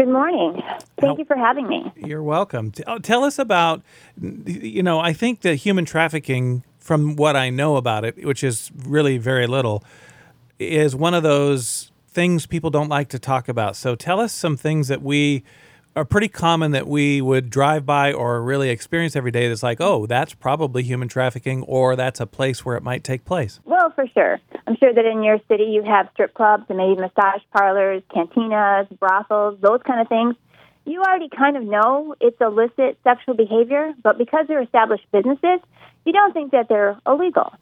Good morning. Thank you for having me. You're welcome. Oh, Tell us about, you know, I think that human trafficking, from what I know about it, which is really very little, is one of those things people don't like to talk about. So tell us some things that we are pretty common that we would drive by or really experience every day that's like, oh, that's probably human trafficking or that's a place where it might take place. Well, for sure. I'm sure that in your city you have strip clubs and maybe massage parlors, cantinas, brothels, those kind of things. You already kind of know it's illicit sexual behavior, but because they're established businesses, you don't think that they're illegal.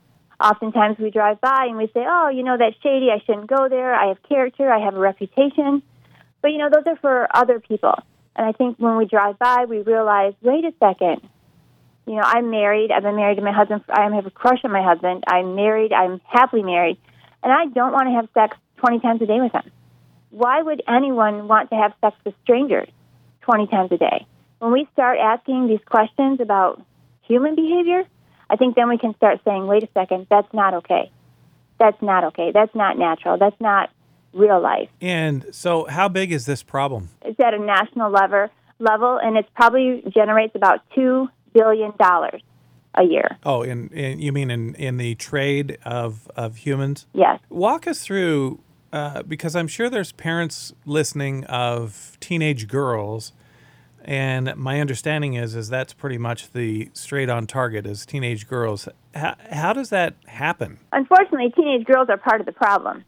Oftentimes we drive by and we say, oh, you know, that's shady. I shouldn't go there. I have character. I have a reputation. But, you know, those are for other people. And I think when we drive by, we realize, wait a second. You know, I'm married. I've been married to my husband. I have a crush on my husband. I'm married. I'm happily married. And I don't want to have sex 20 times a day with him. Why would anyone want to have sex with strangers 20 times a day? When we start asking these questions about human behavior, I think then we can start saying, wait a second, that's not okay. That's not okay. That's not natural. That's not real life. And so, how big is this problem? It's at a national level, level and it probably generates about $2 billion dollars a year. Oh, in, in you mean in, in the trade of, of humans? Yes. Walk us through, uh, because I'm sure there's parents listening of teenage girls, and my understanding is is that's pretty much the straight on target is teenage girls. How, how does that happen? Unfortunately, teenage girls are part of the problem.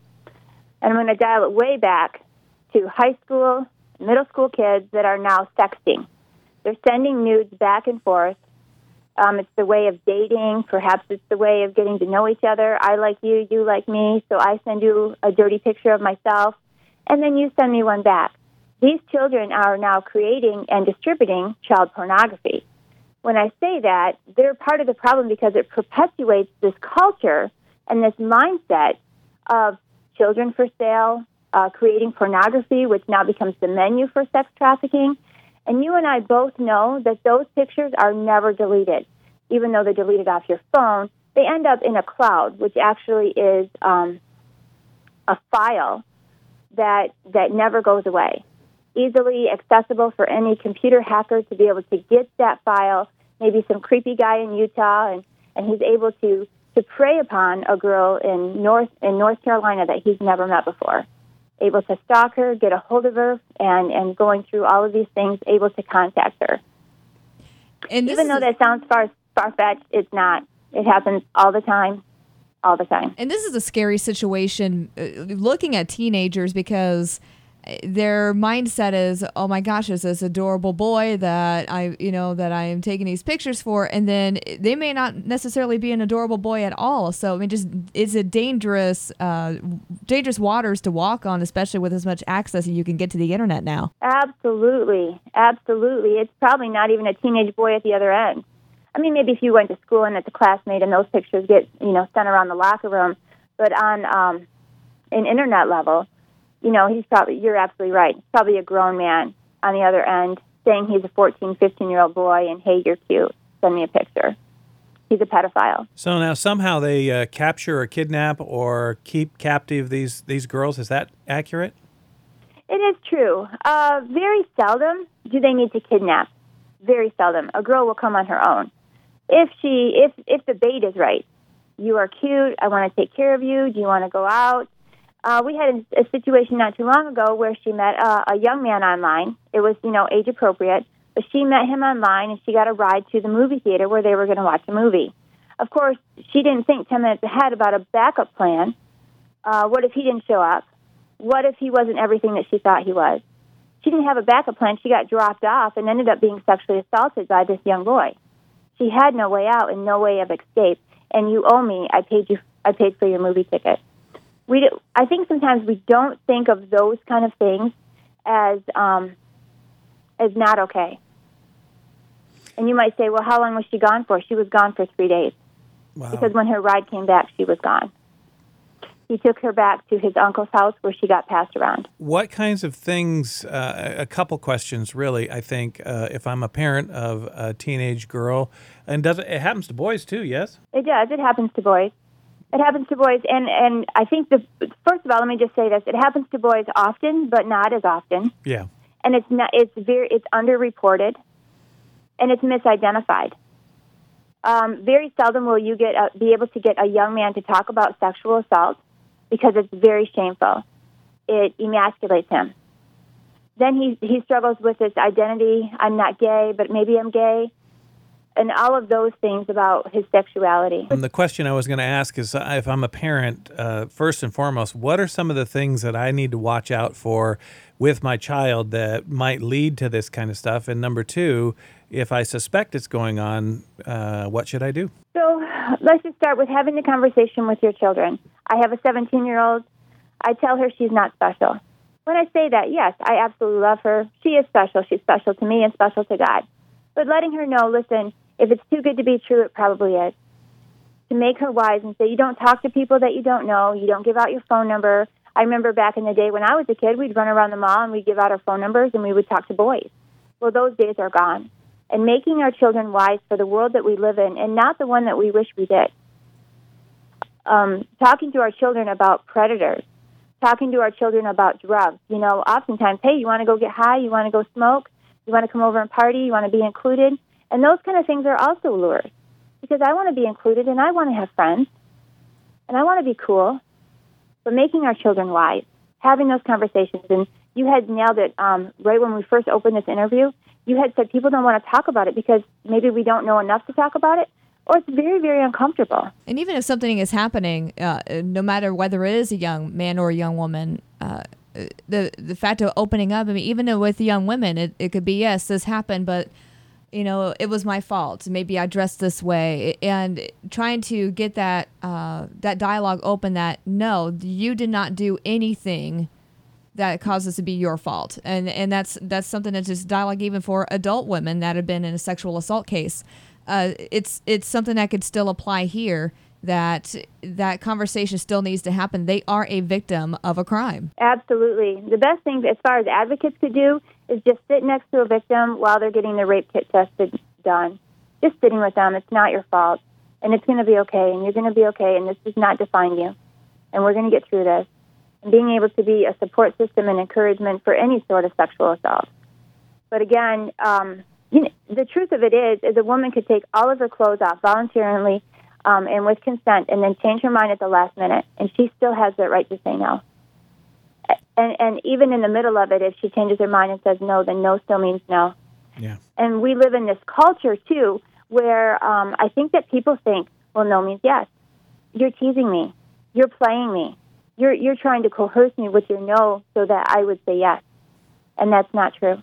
And I'm going to dial it way back to high school, middle school kids that are now sexting. They're sending nudes back and forth. Um, it's the way of dating. Perhaps it's the way of getting to know each other. I like you, you like me, so I send you a dirty picture of myself, and then you send me one back. These children are now creating and distributing child pornography. When I say that, they're part of the problem because it perpetuates this culture and this mindset of children for sale, uh, creating pornography, which now becomes the menu for sex trafficking. And you and I both know that those pictures are never deleted. Even though they're deleted off your phone, they end up in a cloud, which actually is um, a file that, that never goes away. Easily accessible for any computer hacker to be able to get that file, maybe some creepy guy in Utah, and, and he's able to to prey upon a girl in North in North Carolina that he's never met before. Able to stalk her, get a hold of her, and and going through all of these things, able to contact her. And Even though that sounds far far fetched, it's not. It happens all the time, all the time. And this is a scary situation uh, looking at teenagers because their mindset is, oh my gosh, there's this adorable boy that I, you know, that I am taking these pictures for, and then they may not necessarily be an adorable boy at all. So I mean, just it's a dangerous, uh, dangerous waters to walk on, especially with as much access you can get to the internet now. Absolutely, absolutely. It's probably not even a teenage boy at the other end. I mean, maybe if you went to school and it's a classmate and those pictures get you know sent around the locker room, but on um, an internet level, you know, he's probably you're absolutely right. He's probably a grown man on the other end saying he's a 14, 15 year old boy and hey, you're cute. Send me a picture. He's a pedophile. So now somehow they uh, capture or kidnap or keep captive these these girls. Is that accurate? It is true. Uh, very seldom do they need to kidnap. Very seldom. A girl will come on her own. If she, if if the bait is right, you are cute. I want to take care of you. Do you want to go out? Uh, we had a, a situation not too long ago where she met a young man online. It was, you know, age appropriate, but she met him online and she got a ride to the movie theater where they were going to watch a movie. Of course, she didn't think 10 minutes ahead about a backup plan. Uh, what if he didn't show up? What if he wasn't everything that she thought he was? She didn't have a backup plan. She got dropped off and ended up being sexually assaulted by this young boy. She had no way out and no way of escape. And you owe me. I paid you. I paid for your movie ticket we do, I think sometimes we don't think of those kind of things as um, as not okay. And you might say, well, how long was she gone for? She was gone for three days Wow. because when her ride came back, she was gone. He took her back to his uncle's house where she got passed around. What kinds of things? Uh, a couple questions, really. I think uh, if I'm a parent of a teenage girl, and does it, it happens to boys too? Yes. It does. It happens to boys. It happens to boys, and and I think the first of all, let me just say this: it happens to boys often, but not as often. Yeah. and it's not. It's very. It's underreported, and it's misidentified. Um, very seldom will you get a, be able to get a young man to talk about sexual assault because it's very shameful. It emasculates him. Then he he struggles with this identity. I'm not gay, but maybe I'm gay and all of those things about his sexuality. And the question I was going to ask is uh, if I'm a parent, uh, first and foremost, what are some of the things that I need to watch out for with my child that might lead to this kind of stuff? And number two, if I suspect it's going on, uh, what should I do? So let's just start with having the conversation with your children. I have a 17 year old. I tell her she's not special. When I say that, yes, I absolutely love her. She is special. She's special to me and special to God. But letting her know, listen, if it's too good to be true, it probably is. To make her wise and say, you don't talk to people that you don't know, you don't give out your phone number. I remember back in the day when I was a kid, we'd run around the mall and we'd give out our phone numbers and we would talk to boys. Well, those days are gone. And making our children wise for the world that we live in and not the one that we wish we did. Um, talking to our children about predators, talking to our children about drugs. You know, oftentimes, hey, you want to go get high? You want to go smoke? You want to come over and party? You want to be included? And those kind of things are also lures because I want to be included and I want to have friends and I want to be cool. But making our children wise, having those conversations, and you had nailed it um, right when we first opened this interview. You had said people don't want to talk about it because maybe we don't know enough to talk about it, or it's very, very uncomfortable. And even if something is happening, uh, no matter whether it is a young man or a young woman, uh, the the fact of opening up. I mean, even with young women, it, it could be yes, this happened, but you know, it was my fault. Maybe I dressed this way, and trying to get that uh, that dialogue open. That no, you did not do anything that caused this to be your fault, and and that's that's something that's just dialogue even for adult women that have been in a sexual assault case. Uh, it's it's something that could still apply here. That that conversation still needs to happen. They are a victim of a crime. Absolutely. The best thing, as far as advocates could do, is just sit next to a victim while they're getting the rape kit tested done. Just sitting with them. It's not your fault. And it's going to be okay. And you're going to be okay. And this does not define you. And we're going to get through this. And being able to be a support system and encouragement for any sort of sexual assault. But again, um, you know, the truth of it is, is a woman could take all of her clothes off voluntarily um, and with consent, and then change her mind at the last minute, and she still has the right to say no and and even in the middle of it, if she changes her mind and says no, then no still means no. Yeah. And we live in this culture too, where um, I think that people think, well, no means yes. You're teasing me. You're playing me. You're you're trying to coerce me with your no so that I would say yes, and that's not true.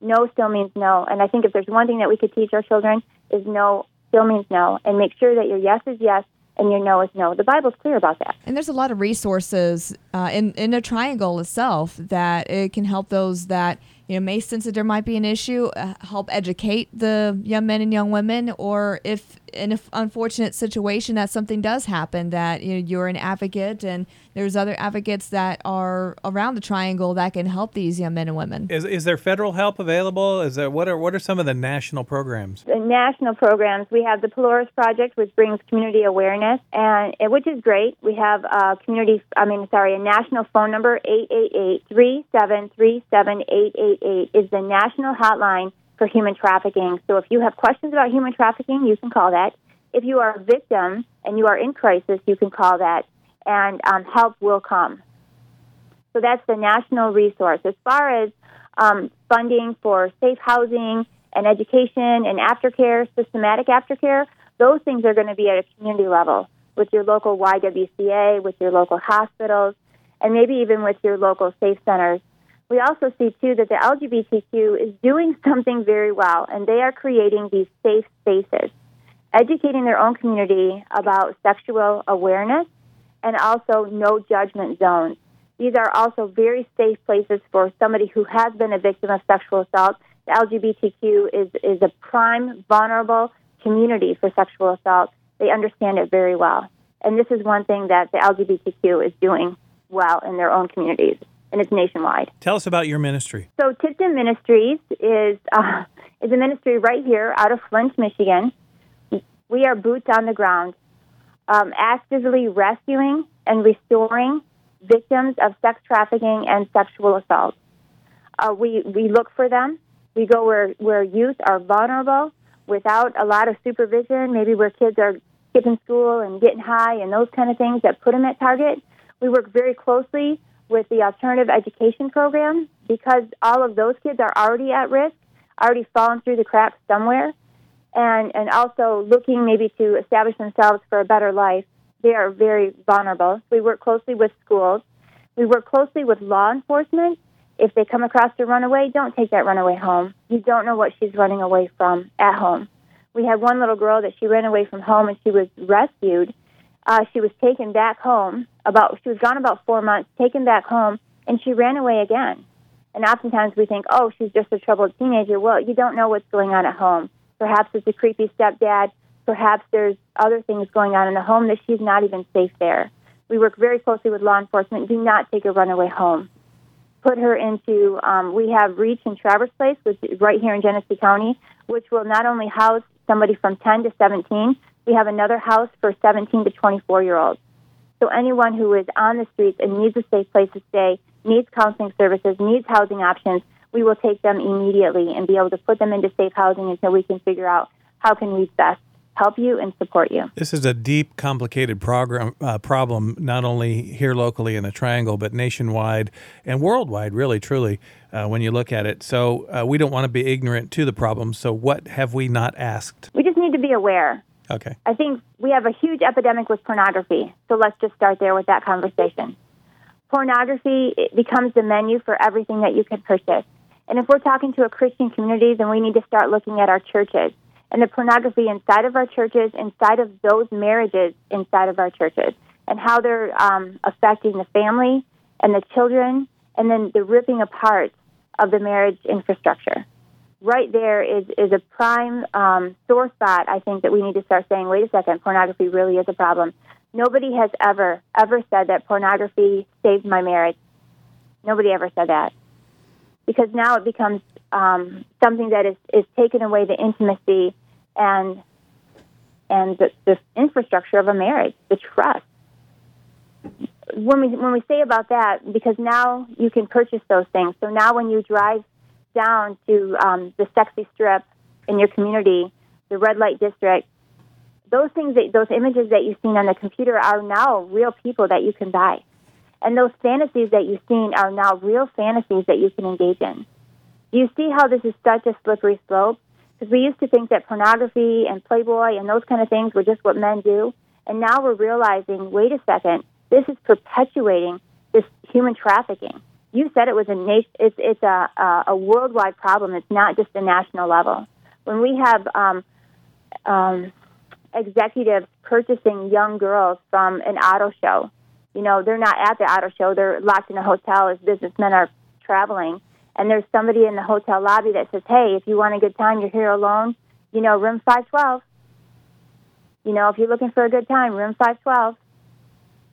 No still means no. And I think if there's one thing that we could teach our children is no still means no, and make sure that your yes is yes and your no is no. The Bible's clear about that. And there's a lot of resources uh, in in a triangle itself that it can help those that you know may sense that there might be an issue, uh, help educate the young men and young women, or if in an unfortunate situation that something does happen, that you know, you're an advocate and there's other advocates that are around the triangle that can help these young men and women. Is, is there federal help available? Is there what are what are some of the national programs? The national programs we have the Polaris Project, which brings community awareness, and which is great. We have a community, I mean, sorry, a national phone number eight eight eight three seven three seven eight eight eight is the national hotline for human trafficking. So if you have questions about human trafficking, you can call that. If you are a victim and you are in crisis, you can call that, and um, help will come. So that's the national resource. As far as um, funding for safe housing and education and aftercare, systematic aftercare, those things are going to be at a community level with your local YWCA, with your local hospitals, and maybe even with your local safe centers we also see too that the LGBTQ is doing something very well, and they are creating these safe spaces, educating their own community about sexual awareness and also no judgment zones. These are also very safe places for somebody who has been a victim of sexual assault. The LGBTQ is, is a prime, vulnerable community for sexual assault. They understand it very well. And this is one thing that the LGBTQ is doing well in their own communities and it's nationwide. Tell us about your ministry. So Tipton Ministries is uh, is a ministry right here out of Flint, Michigan. We are boots on the ground, um, actively rescuing and restoring victims of sex trafficking and sexual assault. Uh, we we look for them. We go where where youth are vulnerable without a lot of supervision. Maybe where kids are skipping school and getting high and those kind of things that put them at target. We work very closely with the alternative education program because all of those kids are already at risk, already fallen through the cracks somewhere, and, and also looking maybe to establish themselves for a better life. They are very vulnerable. We work closely with schools. We work closely with law enforcement. If they come across a runaway, don't take that runaway home. You don't know what she's running away from at home. We had one little girl that she ran away from home and she was rescued. Uh, she was taken back home about she was gone about four months, taken back home, and she ran away again. And oftentimes we think, oh, she's just a troubled teenager. Well, you don't know what's going on at home. Perhaps it's a creepy stepdad. Perhaps there's other things going on in the home that she's not even safe there. We work very closely with law enforcement. Do not take a runaway home. Put her into, um, we have Reach in Traverse Place, which is right here in Genesee County, which will not only house somebody from 10 to 17, we have another house for 17 to 24 year olds. So anyone who is on the streets and needs a safe place to stay, needs counseling services, needs housing options, we will take them immediately and be able to put them into safe housing until we can figure out how can we best help you and support you. This is a deep, complicated program, uh, problem, not only here locally in the Triangle, but nationwide and worldwide, really, truly, uh, when you look at it. So uh, we don't want to be ignorant to the problem. So, what have we not asked? We just need to be aware. Okay. I think we have a huge epidemic with pornography. So let's just start there with that conversation. Pornography becomes the menu for everything that you can purchase. And if we're talking to a Christian community, then we need to start looking at our churches and the pornography inside of our churches, inside of those marriages inside of our churches, and how they're um, affecting the family and the children, and then the ripping apart of the marriage infrastructure right there is, is a prime um, sore spot, I think, that we need to start saying, wait a second, pornography really is a problem. Nobody has ever, ever said that pornography saved my marriage. Nobody ever said that. Because now it becomes um, something that is, is taken away the intimacy and and the, the infrastructure of a marriage, the trust. When we when we say about that, because now you can purchase those things. So now when you drive down to um, the sexy strip in your community, the red light district, those things, that, those images that you've seen on the computer are now real people that you can buy. And those fantasies that you've seen are now real fantasies that you can engage in. Do you see how this is such a slippery slope? Because we used to think that pornography and Playboy and those kind of things were just what men do. And now we're realizing wait a second, this is perpetuating this human trafficking you said it was a nation. It's it's a, a, a worldwide problem. It's not just a national level. When we have um, um, executives purchasing young girls from an auto show, you know they're not at the auto show. They're locked in a hotel as businessmen are traveling, and there's somebody in the hotel lobby that says, "Hey, if you want a good time, you're here alone. You know, room 512. You know, if you're looking for a good time, room 512."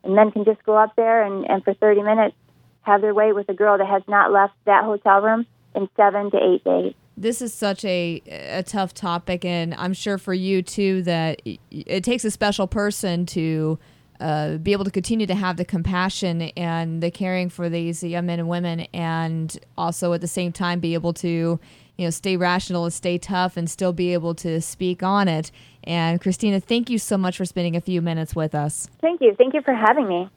And men can just go up there and, and for 30 minutes have their way with a girl that has not left that hotel room in seven to eight days. This is such a, a tough topic, and I'm sure for you too that it takes a special person to uh, be able to continue to have the compassion and the caring for these young men and women, and also at the same time be able to, you know, stay rational and stay tough and still be able to speak on it. And Christina, thank you so much for spending a few minutes with us. Thank you. Thank you for having me.